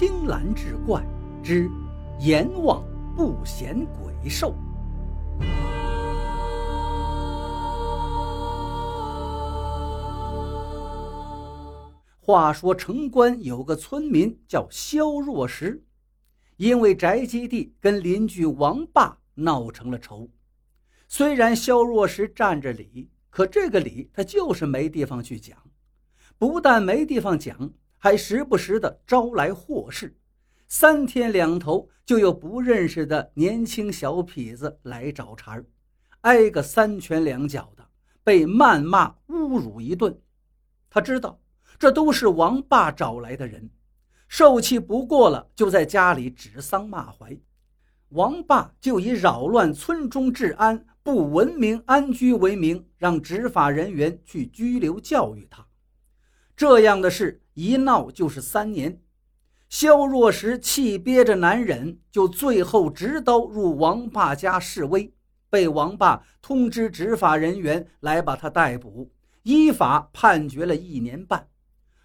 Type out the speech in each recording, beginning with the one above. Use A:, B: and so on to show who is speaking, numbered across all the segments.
A: 青蓝志怪之阎王不嫌鬼兽。话说城关有个村民叫萧若石，因为宅基地跟邻居王霸闹成了仇。虽然萧若石占着理，可这个理他就是没地方去讲。不但没地方讲，还时不时的招来祸事。三天两头就有不认识的年轻小痞子来找茬儿，挨个三拳两脚的，被谩骂侮辱一顿。他知道。这都是王霸找来的人，受气不过了，就在家里指桑骂槐。王霸就以扰乱村中治安、不文明安居为名，让执法人员去拘留教育他。这样的事一闹就是三年。肖若石气憋着难忍，就最后执刀入王霸家示威，被王霸通知执法人员来把他逮捕，依法判决了一年半。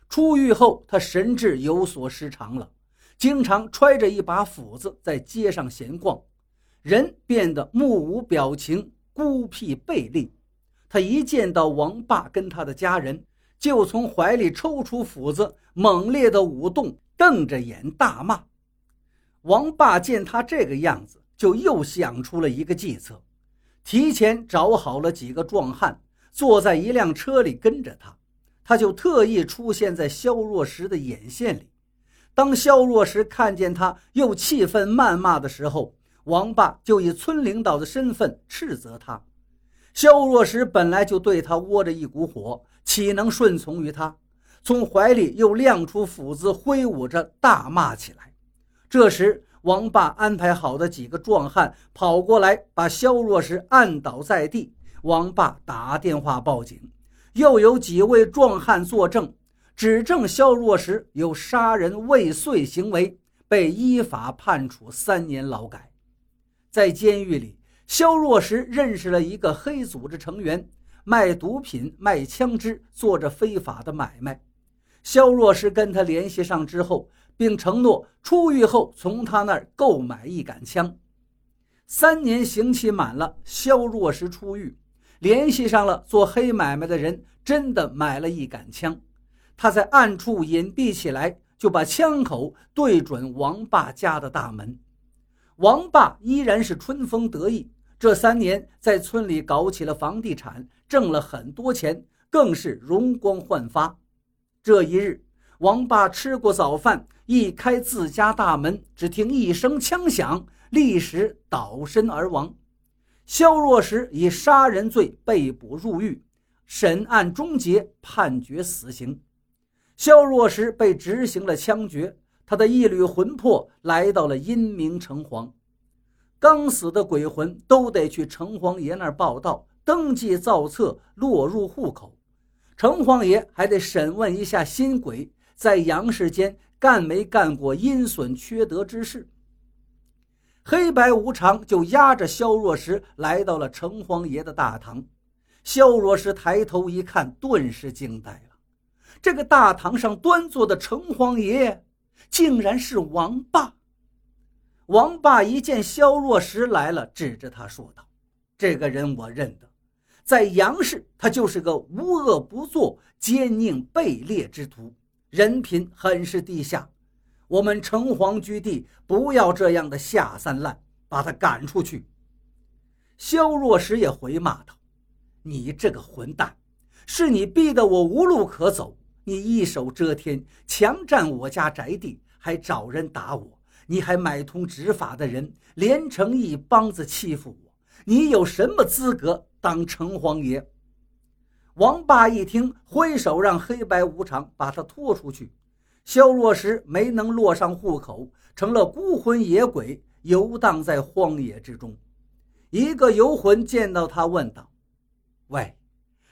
A: 出狱后，他神志有所失常了，经常揣着一把斧子在街上闲逛，人变得目无表情、孤僻背立。他一见到王霸跟他的家人，就从怀里抽出斧子，猛烈的舞动，瞪着眼大骂。王霸见他这个样子，就又想出了一个计策，提前找好了几个壮汉，坐在一辆车里跟着他。他就特意出现在肖若石的眼线里。当肖若石看见他又气愤谩骂的时候，王霸就以村领导的身份斥责他。肖若石本来就对他窝着一股火，岂能顺从于他？从怀里又亮出斧子，挥舞着大骂起来。这时，王霸安排好的几个壮汉跑过来，把肖若石按倒在地。王霸打电话报警。又有几位壮汉作证，指证肖若石有杀人未遂行为，被依法判处三年劳改。在监狱里，肖若石认识了一个黑组织成员，卖毒品、卖枪支，做着非法的买卖。肖若石跟他联系上之后，并承诺出狱后从他那儿购买一杆枪。三年刑期满了，肖若石出狱。联系上了做黑买卖的人，真的买了一杆枪。他在暗处隐蔽起来，就把枪口对准王霸家的大门。王霸依然是春风得意，这三年在村里搞起了房地产，挣了很多钱，更是容光焕发。这一日，王霸吃过早饭，一开自家大门，只听一声枪响，立时倒身而亡。肖若石以杀人罪被捕入狱，审案终结，判决死刑。肖若石被执行了枪决，他的一缕魂魄来到了阴明城隍。刚死的鬼魂都得去城隍爷那儿报道、登记造册、落入户口。城隍爷还得审问一下新鬼在阳世间干没干过阴损缺德之事。黑白无常就押着萧若石来到了城隍爷的大堂。萧若石抬头一看，顿时惊呆了。这个大堂上端坐的城隍爷，竟然是王霸。王霸一见萧若石来了，指着他说道：“这个人我认得，在杨氏，他就是个无恶不作、奸佞卑劣之徒，人品很是低下。”我们城隍居地不要这样的下三滥，把他赶出去。萧若石也回骂道：“你这个混蛋，是你逼得我无路可走。你一手遮天，强占我家宅地，还找人打我。你还买通执法的人，连成一帮子欺负我。你有什么资格当城隍爷？”王霸一听，挥手让黑白无常把他拖出去。萧若石没能落上户口，成了孤魂野鬼，游荡在荒野之中。一个游魂见到他，问道：“喂，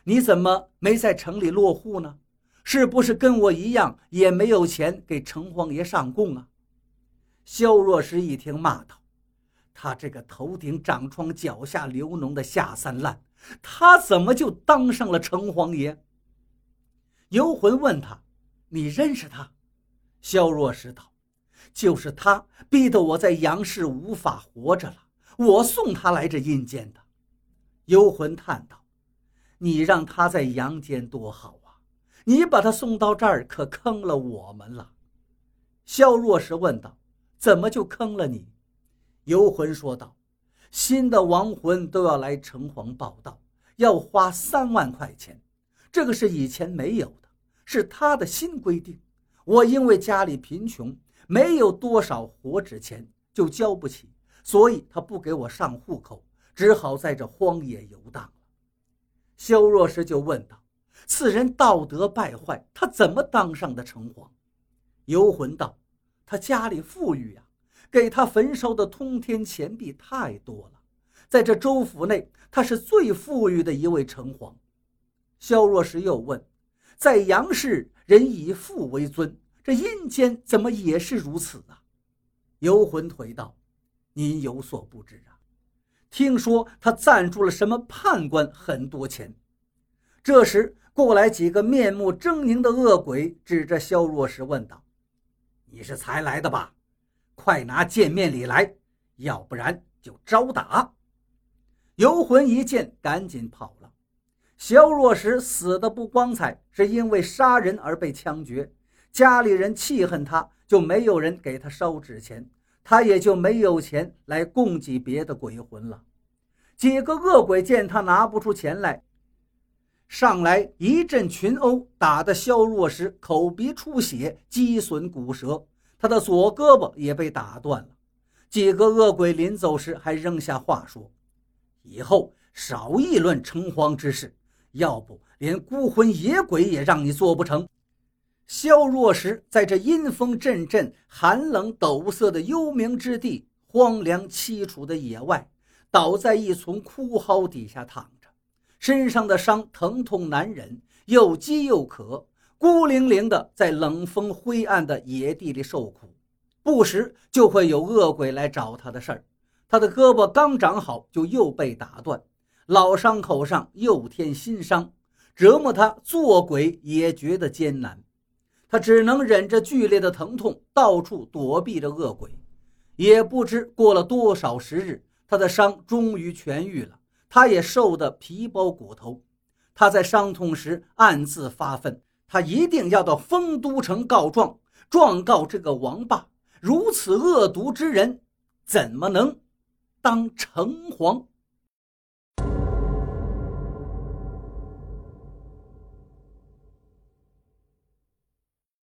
A: 你怎么没在城里落户呢？是不是跟我一样，也没有钱给城隍爷上供啊？”萧若石一听，骂道：“他这个头顶长疮、脚下流脓的下三滥，他怎么就当上了城隍爷？”游魂问他：“你认识他？”萧若石道：“就是他逼得我在阳世无法活着了，我送他来这阴间的。游魂叹道：“你让他在阳间多好啊，你把他送到这儿，可坑了我们了。”萧若石问道：“怎么就坑了你？”游魂说道：“新的亡魂都要来城隍报道，要花三万块钱，这个是以前没有的，是他的新规定。我因为家里贫穷。”没有多少活纸钱就交不起，所以他不给我上户口，只好在这荒野游荡了。萧若石就问道：“此人道德败坏，他怎么当上的城隍？”游魂道：“他家里富裕呀，给他焚烧的通天钱币太多了，在这州府内，他是最富裕的一位城隍。”萧若石又问：“在杨氏，人以富为尊。”这阴间怎么也是如此啊？游魂腿道：“您有所不知啊，听说他赞助了什么判官很多钱。”这时过来几个面目狰狞的恶鬼，指着萧若石问道：“你是才来的吧？快拿见面礼来，要不然就招打！”游魂一见，赶紧跑了。萧若石死的不光彩，是因为杀人而被枪决。家里人气恨他，就没有人给他烧纸钱，他也就没有钱来供给别的鬼魂了。几个恶鬼见他拿不出钱来，上来一阵群殴，打得萧若石口鼻出血，肌损骨折，他的左胳膊也被打断了。几个恶鬼临走时还扔下话说：“以后少议论城隍之事，要不连孤魂野鬼也让你做不成。”萧若石在这阴风阵阵、寒冷陡色的幽冥之地、荒凉凄楚的野外，倒在一丛枯蒿底下躺，身上的伤疼痛难忍，又饥又渴，孤零零的在冷风灰暗的野地里受苦。不时就会有恶鬼来找他的事儿，他的胳膊刚长好，就又被打断，老伤口上又添新伤，折磨他做鬼也觉得艰难。他只能忍着剧烈的疼痛，到处躲避着恶鬼。也不知过了多少时日，他的伤终于痊愈了。他也瘦得皮包骨头。他在伤痛时暗自发愤：他一定要到丰都城告状，状告这个王霸。如此恶毒之人，怎么能当城隍？